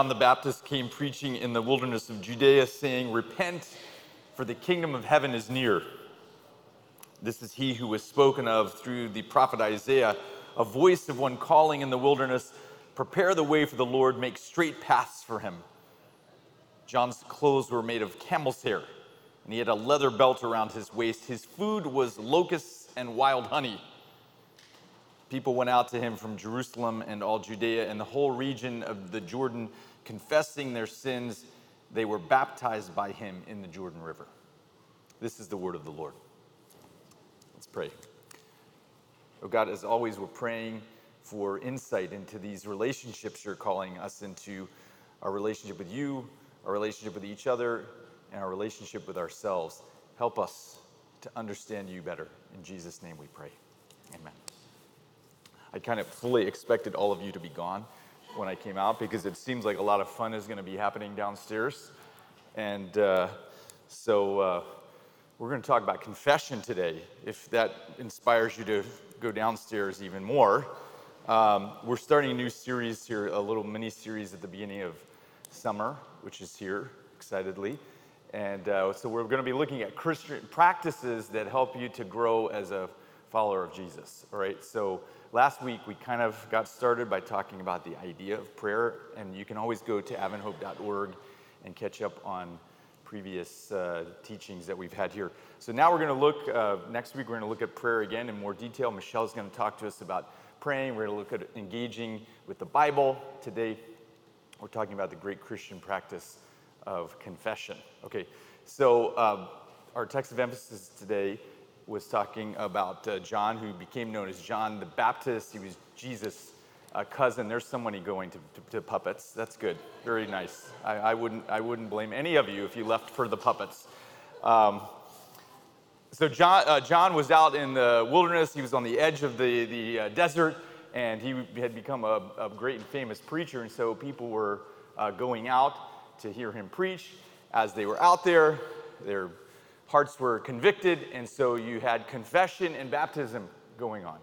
John the Baptist came preaching in the wilderness of Judea, saying, Repent, for the kingdom of heaven is near. This is he who was spoken of through the prophet Isaiah, a voice of one calling in the wilderness, Prepare the way for the Lord, make straight paths for him. John's clothes were made of camel's hair, and he had a leather belt around his waist. His food was locusts and wild honey. People went out to him from Jerusalem and all Judea and the whole region of the Jordan, confessing their sins. They were baptized by him in the Jordan River. This is the word of the Lord. Let's pray. Oh God, as always, we're praying for insight into these relationships you're calling us into our relationship with you, our relationship with each other, and our relationship with ourselves. Help us to understand you better. In Jesus' name we pray. Amen. I kind of fully expected all of you to be gone when I came out because it seems like a lot of fun is going to be happening downstairs. And uh, so uh, we're going to talk about confession today. If that inspires you to go downstairs even more, um, we're starting a new series here, a little mini series at the beginning of summer, which is here excitedly. And uh, so we're going to be looking at Christian practices that help you to grow as a follower of Jesus. All right, so last week we kind of got started by talking about the idea of prayer, and you can always go to adventhope.org and catch up on previous uh, teachings that we've had here. So now we're going to look, uh, next week we're going to look at prayer again in more detail. Michelle's going to talk to us about praying. We're going to look at engaging with the Bible. Today we're talking about the great Christian practice of confession. Okay, so um, our text of emphasis today was talking about uh, John, who became known as John the Baptist. He was Jesus' uh, cousin. There's somebody going to, to, to, puppets. That's good. Very nice. I, I, wouldn't, I wouldn't blame any of you if you left for the puppets. Um, so John, uh, John was out in the wilderness. He was on the edge of the, the uh, desert, and he had become a, a, great and famous preacher. And so people were uh, going out to hear him preach. As they were out there, they're hearts were convicted, and so you had confession and baptism going on.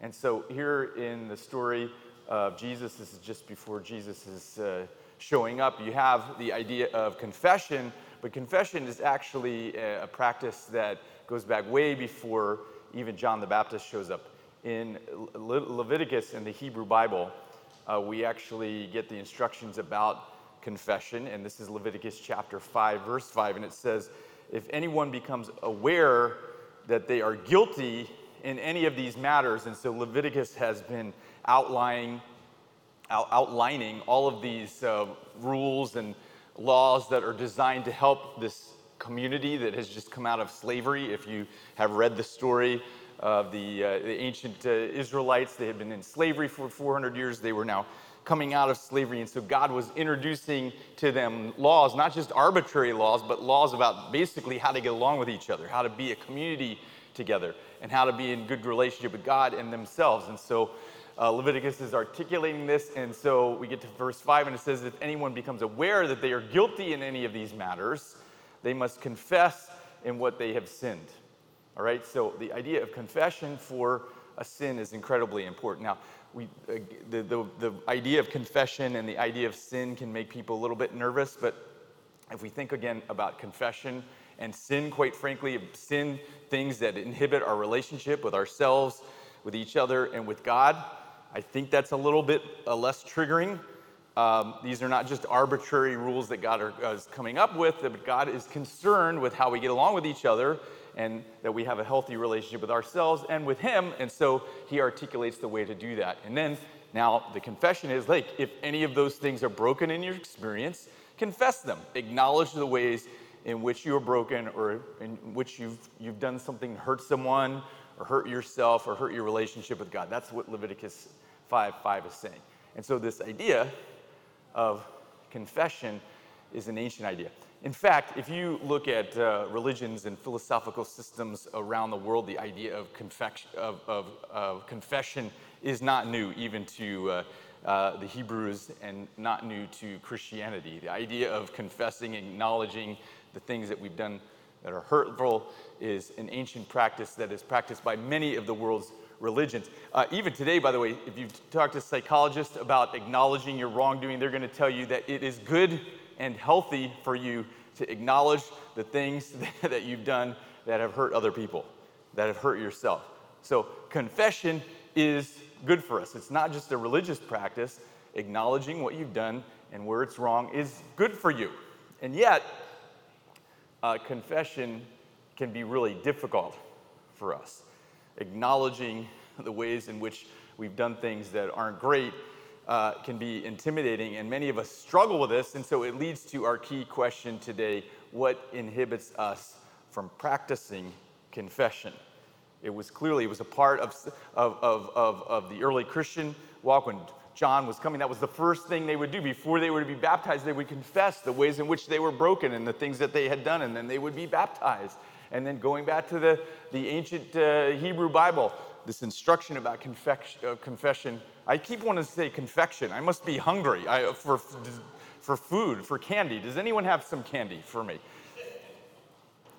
And so here in the story of Jesus, this is just before Jesus is uh, showing up, you have the idea of confession, but confession is actually a, practice that goes back way before even John the Baptist shows up. In Le- Leviticus in the Hebrew Bible, uh, we actually get the instructions about confession, and this is Leviticus chapter 5, verse 5, and it says, if anyone becomes aware that they are guilty in any of these matters, and so Leviticus has been outlining, out, outlining all of these uh, rules and laws that are designed to help this community that has just come out of slavery. If you have read the story of the, uh, the ancient uh, Israelites, they had been in slavery for 400 years. They were now coming out of slavery. And so God was introducing to them laws, not just arbitrary laws, but laws about basically how to get along with each other, how to be a community together, and how to be in good relationship with God and themselves. And so uh, Leviticus is articulating this. And so we get to verse 5, and it says, If anyone becomes aware that they are guilty in any of these matters, they must confess in what they have sinned. All right, so the idea of confession for a sin is incredibly important. Now, we, uh, the, the, the idea of confession and the idea of sin can make people a little bit nervous, but if we think again about confession and sin, quite frankly, sin, things that inhibit our relationship with ourselves, with each other, and with God, I think that's a little bit uh, less triggering. Um, these are not just arbitrary rules that God are, uh, is coming up with, but God is concerned with how we get along with each other and that we have a healthy relationship with ourselves and with Him. And so He articulates the way to do that. And then now the confession is like, if any of those things are broken in your experience, confess them. Acknowledge the ways in which you are broken or in which you've, you've done something hurt someone or hurt yourself or hurt your relationship with God. That's what Leviticus 5 5 is saying. And so this idea of confession is an ancient idea. In fact, if you look at uh, religions and philosophical systems around the world, the idea of, of, of, of confession is not new, even to uh, uh, the Hebrews, and not new to Christianity. The idea of confessing, acknowledging the things that we've done that are hurtful is an ancient practice that is practiced by many of the world's religions. Uh, even today, by the way, if you talk to psychologists about acknowledging your wrongdoing, they're going to tell you that it is good and healthy for you to acknowledge the things that you've done that have hurt other people, that have hurt yourself. So, confession is good for us. It's not just a religious practice. Acknowledging what you've done and where it's wrong is good for you. And yet, uh, confession can be really difficult for us. Acknowledging the ways in which we've done things that aren't great uh, can be intimidating, and many of us struggle with this. And so it leads to our key question today what inhibits us from practicing confession? It was clearly, it was a part of, of, of, of, of the early Christian walk when John was coming. That was the first thing they would do before they were to be baptized. They would confess the ways in which they were broken and the things that they had done, and then they would be baptized. And then going back to the, the ancient uh, Hebrew Bible, this instruction about confection, uh, confession. I keep wanting to say confection. I must be hungry I, for, for food, for candy. Does anyone have some candy for me?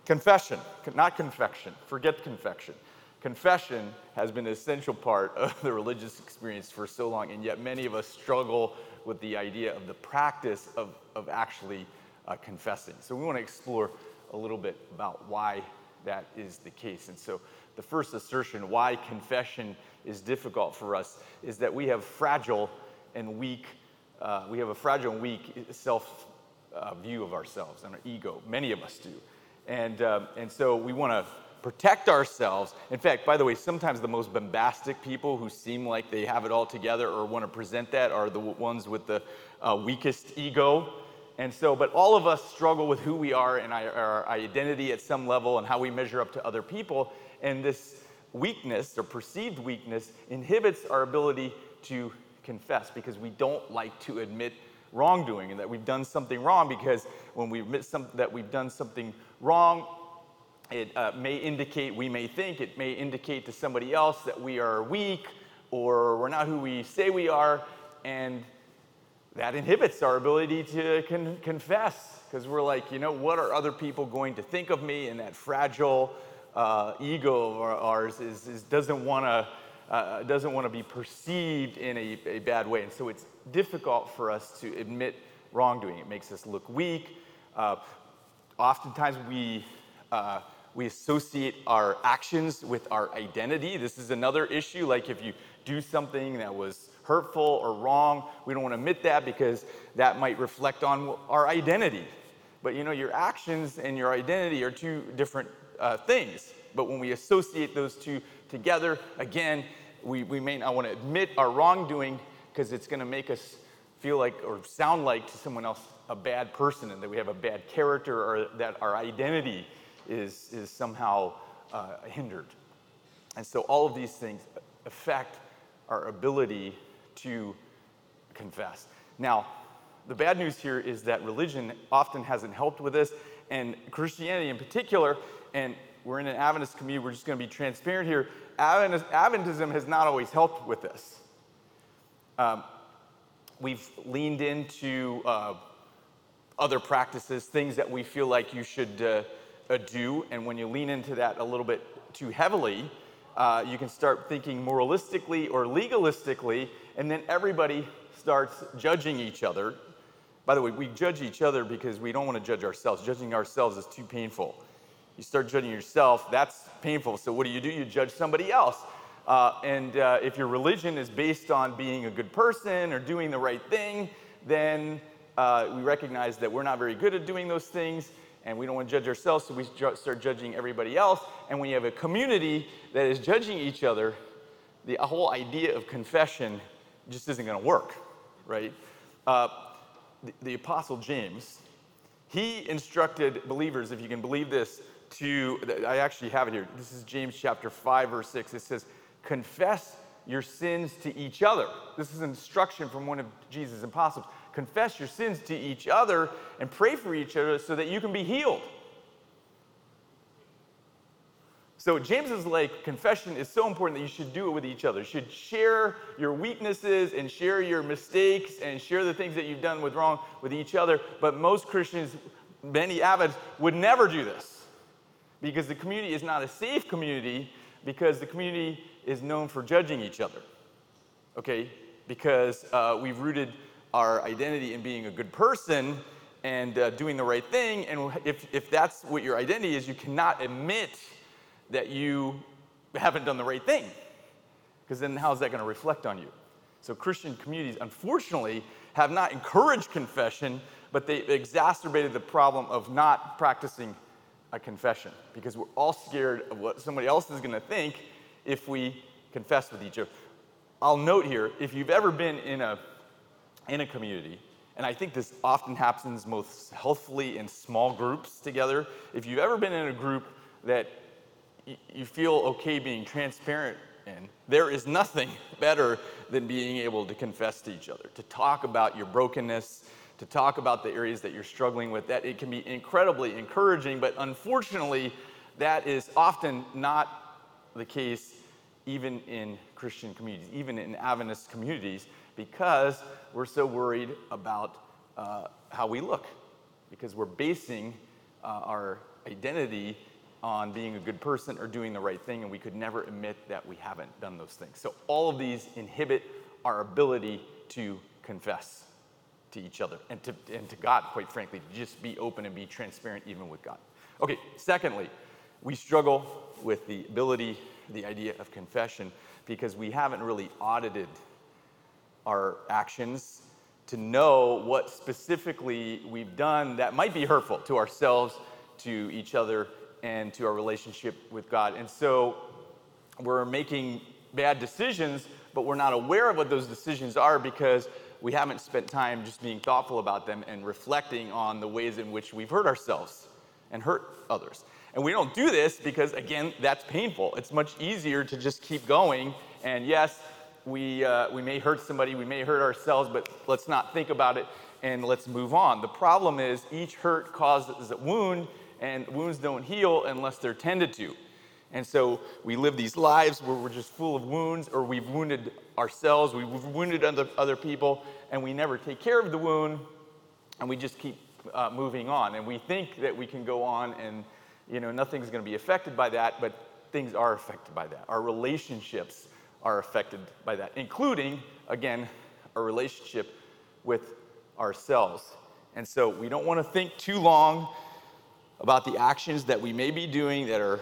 Confession, not confection. Forget confection. Confession has been an essential part of the religious experience for so long, and yet many of us struggle with the idea of the practice of, of actually uh, confessing. So we want to explore a little bit about why that is the case. And so the first assertion why confession is difficult for us is that we have fragile and weak, uh, we have a fragile and weak self uh, view of ourselves and our ego. Many of us do. And, um, and so we want to protect ourselves. In fact, by the way, sometimes the most bombastic people who seem like they have it all together or want to present that are the ones with the uh, weakest ego. And so, but all of us struggle with who we are and our, identity at some level and how we measure up to other people. And this weakness or perceived weakness inhibits our ability to confess because we don't like to admit wrongdoing and that we've done something wrong because when we admit some, that we've done something wrong, it uh, may indicate, we may think, it may indicate to somebody else that we are weak or we're not who we say we are, and that inhibits our ability to con- confess because we're like, you know, what are other people going to think of me? And that fragile uh, ego of ours is, is doesn't want to uh, doesn't want to be perceived in a, a bad way, and so it's difficult for us to admit wrongdoing. It makes us look weak. Uh, oftentimes we uh, we associate our actions with our identity. This is another issue. Like if you do something that was hurtful or wrong, we don't want to admit that because that might reflect on our identity. But you know, your actions and your identity are two different uh, things. But when we associate those two together, again, we, we may not want to admit our wrongdoing because it's going to make us feel like or sound like to someone else a bad person and that we have a bad character or that our identity is, is somehow uh, hindered. And so all of these things affect our ability to confess. Now, the bad news here is that religion often hasn't helped with this, and Christianity in particular, and we're in an Adventist community, we're just going to be transparent here. Adventism has not always helped with this. Um, we've leaned into uh, other practices, things that we feel like you should uh, uh, do, and when you lean into that a little bit too heavily, uh, you can start thinking moralistically or legalistically, and then everybody starts judging each other. By the way, we judge each other because we don't want to judge ourselves. Judging ourselves is too painful. You start judging yourself, that's painful. So, what do you do? You judge somebody else. Uh, and uh, if your religion is based on being a good person or doing the right thing, then uh, we recognize that we're not very good at doing those things and we don't want to judge ourselves, so we start judging everybody else. And when you have a community that is judging each other, the whole idea of confession just isn't going to work, right? Uh, the, the Apostle James, he instructed believers, if you can believe this, to, I actually have it here. This is James chapter 5, verse 6. It says, Confess your sins to each other. This is instruction from one of Jesus' apostles confess your sins to each other and pray for each other so that you can be healed. So James is like, confession is so important that you should do it with each other. You should share your weaknesses and share your mistakes and share the things that you've done with wrong with each other. But most Christians, many avids, would never do this. because the community is not a safe community because the community is known for judging each other. Okay? Because uh, we've rooted our identity in being a good person and uh, doing the right thing. And if, if that's what your identity is, you cannot admit that you haven't done the right thing. Because then how's that going to reflect on you? So Christian communities, unfortunately, have not encouraged confession, but they exacerbated the problem of not practicing a confession because we're all scared of what somebody else is going to think if we confess with each other. I'll note here if you've ever been in a, in a community, and I think this often happens most healthfully in small groups together, if you've ever been in a group that you feel okay being transparent in, there is nothing better than being able to confess to each other, to talk about your brokenness, to talk about the areas that you're struggling with, that it can be incredibly encouraging, but unfortunately, that is often not the case even in Christian communities, even in Adventist communities, because we're so worried about uh, how we look, because we're basing uh, our identity on being a good person or doing the right thing, and we could never admit that we haven't done those things. So, all of these inhibit our ability to confess to each other and to, and to God, quite frankly, to just be open and be transparent even with God. Okay, secondly, we struggle with the ability, the idea of confession, because we haven't really audited our actions to know what specifically we've done that might be hurtful to ourselves, to each other, and to our relationship with God. And so we're making bad decisions, but we're not aware of what those decisions are because we haven't spent time just being thoughtful about them and reflecting on the ways in which we've hurt ourselves and hurt others. And we don't do this because, again, that's painful. It's much easier to just keep going. And yes, we, uh, we may hurt somebody, we may hurt ourselves, but let's not think about it and let's move on. The problem is each hurt causes a wound, and wounds don't heal unless they're tended to. And so we live these lives where we're just full of wounds, or we've wounded ourselves, we've wounded other, other people, and we never take care of the wound, and we just keep uh, moving on. And we think that we can go on and, you know, nothing's going to be affected by that, but things are affected by that. Our relationships are affected by that, including, again, our relationship with ourselves. And so we don't want to think too long about the actions that we may be doing that are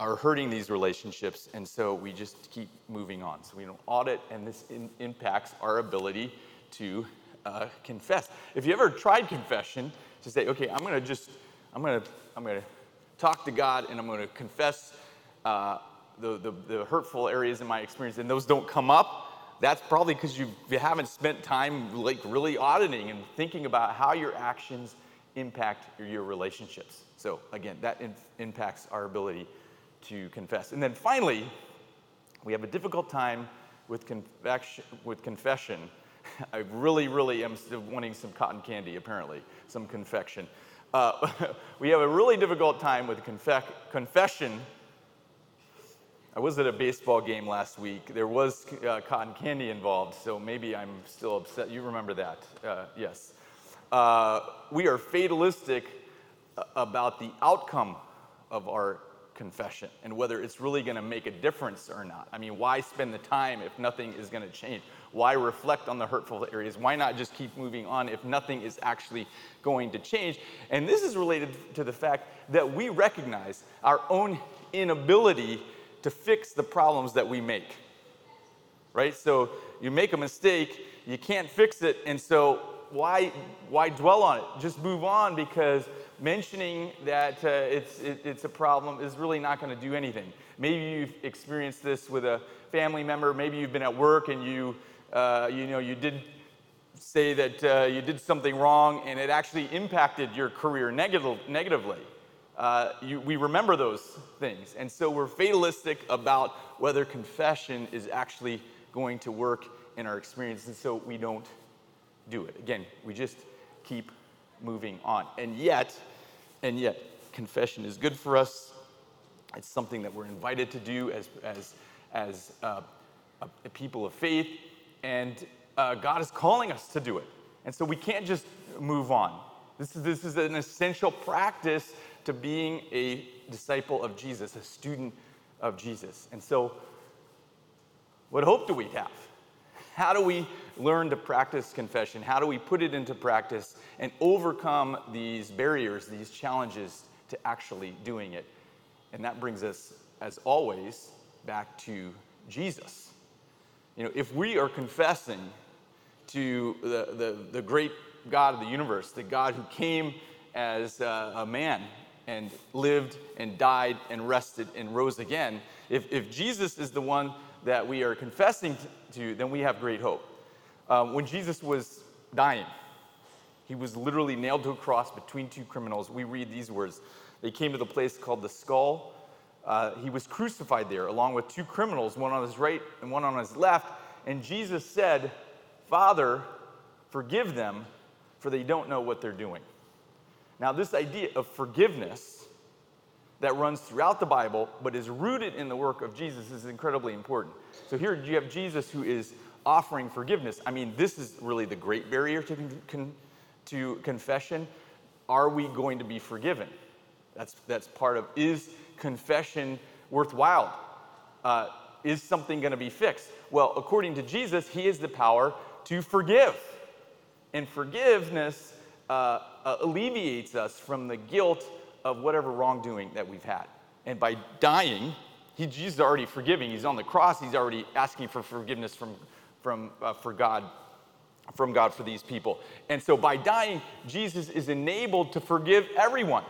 are hurting these relationships, and so we just keep moving on. So we don't audit, and this in, impacts our ability to uh, confess. If you ever tried confession, to say, okay, I'm going to just, I'm going to, I'm going to talk to God, and I'm going to confess uh, the, the, the hurtful areas in my experience, and those don't come up. That's probably because you haven't spent time like really auditing and thinking about how your actions impact your, your relationships. So again, that in, impacts our ability to confess. And then finally, we have a difficult time with, confection, with confession. I really, really am wanting some cotton candy, apparently, some confection. Uh, we have a really difficult time with confe- confession. I was at a baseball game last week. There was uh, cotton candy involved, so maybe I'm still upset. You remember that? Uh, yes. Uh, we are fatalistic uh, about the outcome of our confession and whether it's really going to make a difference or not. I mean, why spend the time if nothing is going to change? Why reflect on the hurtful areas? Why not just keep moving on if nothing is actually going to change? And this is related to the fact that we recognize our own inability to fix the problems that we make. Right? So you make a mistake, you can't fix it, and so why, why dwell on it? Just move on because mentioning that uh, it's, it, it's a problem is really not going to do anything. Maybe you've experienced this with a family member. Maybe you've been at work and you, uh, you know, you did say that uh, you did something wrong and it actually impacted your career negative, negatively. Uh, you, we remember those things. And so we're fatalistic about whether confession is actually going to work in our experience. And so we don't do it. Again, we just keep moving on. And yet, and yet, confession is good for us. It's something that we're invited to do as, as, as uh, people of faith. And uh, God is calling us to do it. And so we can't just move on. This is, this is an essential practice to being a disciple of Jesus, a student of Jesus. And so, what hope do we have? How do we learn to practice confession? How do we put it into practice and overcome these barriers, these challenges to actually doing it? And that brings us, as always, back to Jesus. You know, if we are confessing to the, the, the great God of the universe, the God who came as a, a man and lived and died and rested and rose again, if, if Jesus is the one that we are confessing to, then we have great hope. Um, when Jesus was dying, he was literally nailed to a cross between two criminals. We read these words. They came to the place called the skull. Uh, he was crucified there along with two criminals, one on his right and one on his left. And Jesus said, Father, forgive them, for they don't know what they're doing. Now, this idea of forgiveness that runs throughout the Bible, but is rooted in the work of Jesus, is incredibly important. So here you have Jesus who is offering forgiveness. I mean, this is really the great barrier to, con- to confession. Are we going to be forgiven? That's, that's part of is confession worthwhile? Uh, is something going to be fixed? Well, according to Jesus, he has the power to forgive. And forgiveness uh, uh, alleviates us from the guilt of whatever wrongdoing that we've had. And by dying, he, Jesus is already forgiving. He's on the cross. He's already asking for forgiveness from, from, uh, for God, from God for these people. And so by dying, Jesus is enabled to forgive everyone.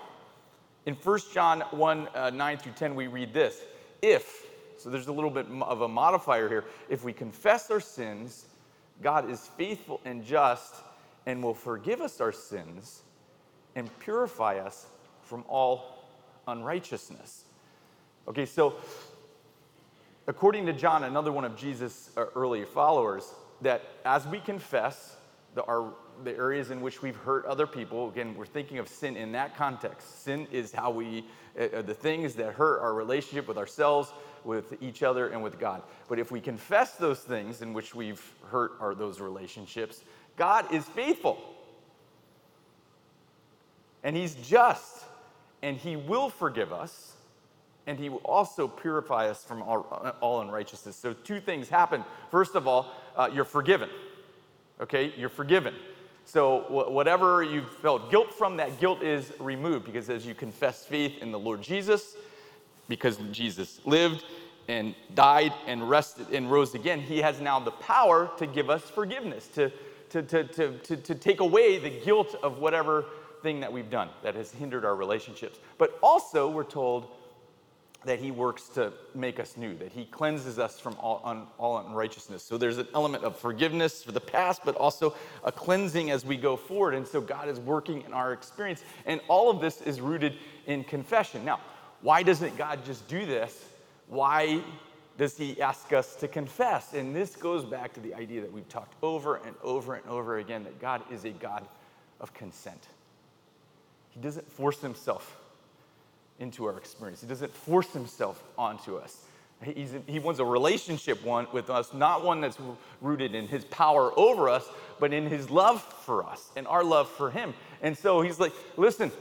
In 1 John 1 uh, 9 through 10, we read this If, so there's a little bit of a modifier here, if we confess our sins, God is faithful and just and will forgive us our sins and purify us from all unrighteousness. Okay, so according to John, another one of Jesus' uh, early followers, that as we confess the, our, the areas in which we've hurt other people, again, we're thinking of sin in that context. Sin is how we, uh, uh the things that hurt our relationship with ourselves, with each other, and with God. But if we confess those things in which we've hurt our, those relationships, God is faithful. And He's just, and He will forgive us, and He will also purify us from all, all unrighteousness. So, two things happen. First of all, uh, you're forgiven. Okay? You're forgiven. So, wh- whatever you felt guilt from, that guilt is removed because as you confess faith in the Lord Jesus, because Jesus lived and died and rested and rose again, He has now the power to give us forgiveness, to to, to, to, to, to take away the guilt of whatever thing that we've done that has hindered our relationships. But also, we're told that he works to make us new, that he cleanses us from all, un, all unrighteousness. So there's an element of forgiveness for the past, but also a cleansing as we go forward. And so God is working in our experience. And all of this is rooted in confession. Now, why doesn't God just do this? Why does he ask us to confess? And this goes back to the idea that we've talked over and over and over again that God is a God of consent. He doesn't force himself into our experience, He doesn't force himself onto us. He's, he wants a relationship one with us, not one that's rooted in his power over us, but in his love for us and our love for him. And so he's like, listen,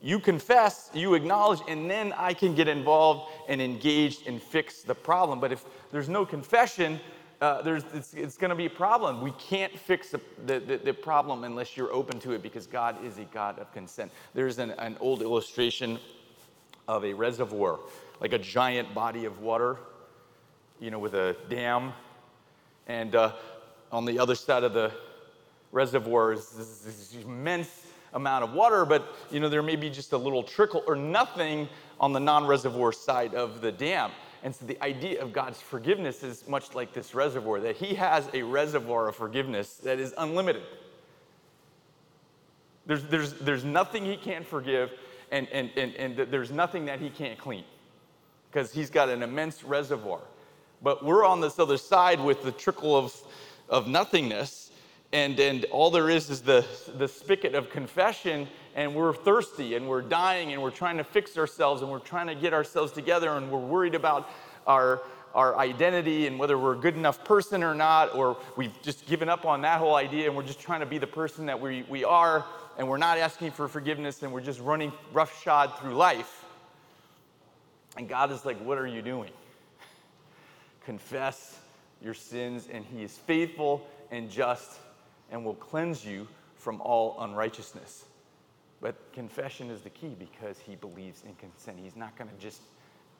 you confess, you acknowledge, and then I can get involved and engaged and fix the problem. But if there's no confession, uh, there's, it's, it's going to be a problem. We can't fix the, the, the, problem unless you're open to it because God is a God of consent. There's an, an old illustration of a reservoir, like a giant body of water, you know, with a dam. And uh, on the other side of the reservoir is this, this immense amount of water, but you know, there may be just a little trickle or nothing on the non-reservoir side of the dam. And so the idea of God's forgiveness is much like this reservoir, that He has a reservoir of forgiveness that is unlimited. There's, there's, there's nothing He can't forgive, and, and, and, and there's nothing that He can't clean because He's got an immense reservoir. But we're on this other side with the trickle of, of nothingness, and, and all there is is the, the spigot of confession, and we're thirsty and we're dying and we're trying to fix ourselves and we're trying to get ourselves together and we're worried about our, our identity and whether we're a good enough person or not, or we've just given up on that whole idea and we're just trying to be the person that we, we are. and we're not asking for forgiveness and we're just running roughshod through life. And God is like, What are you doing? Confess your sins, and He is faithful and just and will cleanse you from all unrighteousness. But confession is the key because He believes in consent. He's not going to just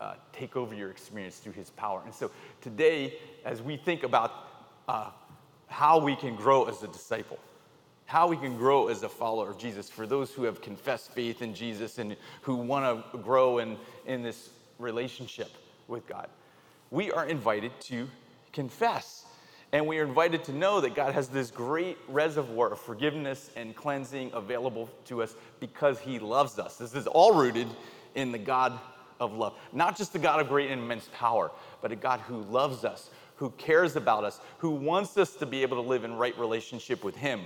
uh, take over your experience through His power. And so today, as we think about uh, how we can grow as a disciple, how we can grow as a follower of Jesus, for those who have confessed faith in Jesus and who want to grow in, in this relationship with God, we are invited to confess. And we are invited to know that God has this great reservoir of forgiveness and cleansing available to us because He loves us. This is all rooted in the God of love. Not just the God of great and immense power, but a God who loves us, who cares about us, who wants us to be able to live in right relationship with Him,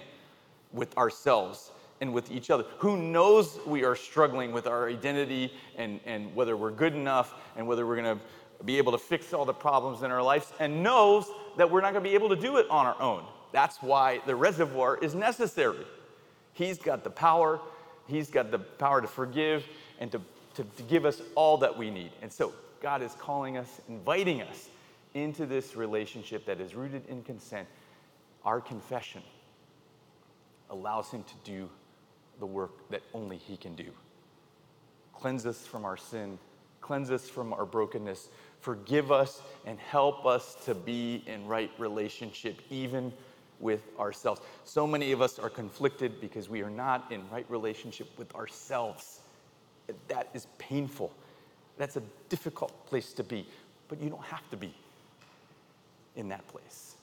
with ourselves, and with each other, who knows we are struggling with our identity and, and whether we're good enough and whether we're going to be able to fix all the problems in our lives and knows that we're not going to be able to do it on our own. That's why the reservoir is necessary. He's got the power, He's got the power to forgive and to, to, to give us all that we need. And so God is calling us, inviting us into this relationship that is rooted in consent. Our confession allows Him to do the work that only He can do. Cleanse us from our sin, cleanse us from our brokenness, forgive us and help us to be in right relationship, even with ourselves. So many of us are conflicted because we are not in right relationship with ourselves. That is painful. That's a difficult place to be, but you don't have to be in that place.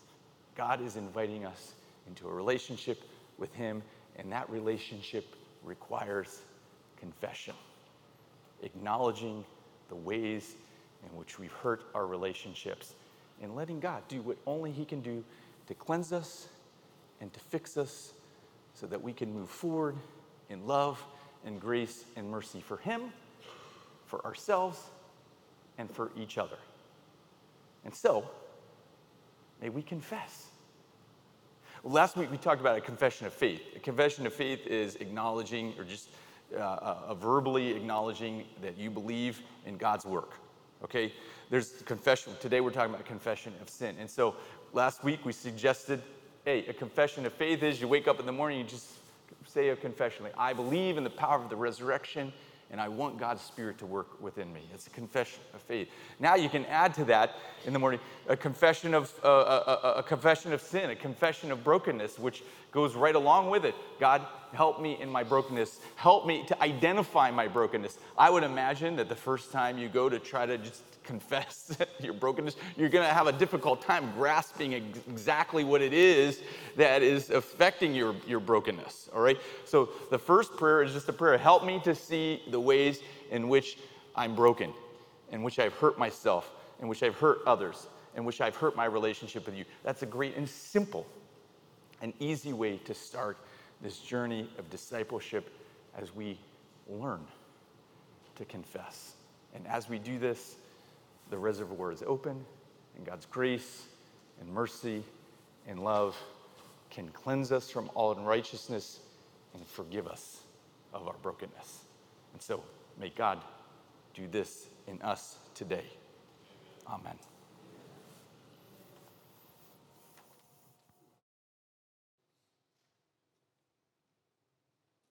God is inviting us into a relationship with Him, and that relationship requires confession, acknowledging the ways in which we've hurt our relationships, and letting God do what only He can do to cleanse us and to fix us so that we can move forward in love and grace and mercy for Him, for ourselves, and for each other. And so, may we confess. last week we talked about a confession of faith. A confession of faith is acknowledging or just uh, uh, verbally acknowledging that you believe in God's work okay? There's confession. Today we're talking about confession of sin. And so last week we suggested, hey, a confession of faith is you wake up in the morning, you just say a confession like, I believe in the power of the resurrection and I want God's Spirit to work within me. It's a confession of faith. Now you can add to that in the morning a confession of uh, a, a, a, confession of sin, a confession of brokenness, which goes right along with it. God, help me in my brokenness. Help me to identify my brokenness. I would imagine that the first time you go to try to just confess your brokenness, you're going to have a difficult time grasping exactly what it is that is affecting your, your brokenness. All right? So the first prayer is just a prayer help me to see the ways in which I'm broken, in which I've hurt myself, in which I've hurt others, in which I've hurt my relationship with you. That's a great and simple and easy way to start this journey of discipleship as we learn to confess. And as we do this, the reservoir is open, and God's grace and mercy and love can cleanse us from all unrighteousness and forgive us of our brokenness. And so, may God do this in us today. Amen.